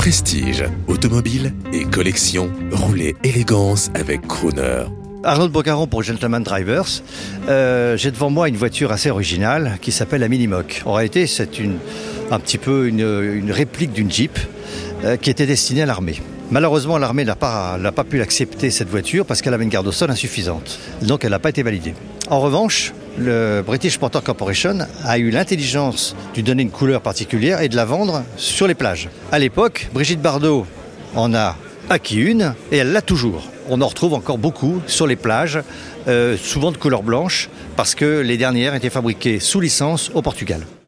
Prestige, automobile et collection, roulez élégance avec Crooner. Arnaud Bocaron pour Gentleman Drivers. Euh, J'ai devant moi une voiture assez originale qui s'appelle la Minimoc. En réalité, c'est une, un petit peu une, réplique d'une Jeep euh, qui était destinée à l'armée. Malheureusement, l'armée n'a pas, pas pu l'accepter, cette voiture, parce qu'elle avait une garde au sol insuffisante. Donc, elle n'a pas été validée. En revanche, le British Motor Corporation a eu l'intelligence de donner une couleur particulière et de la vendre sur les plages. À l'époque, Brigitte Bardot en a acquis une et elle l'a toujours. On en retrouve encore beaucoup sur les plages, euh, souvent de couleur blanche, parce que les dernières étaient fabriquées sous licence au Portugal.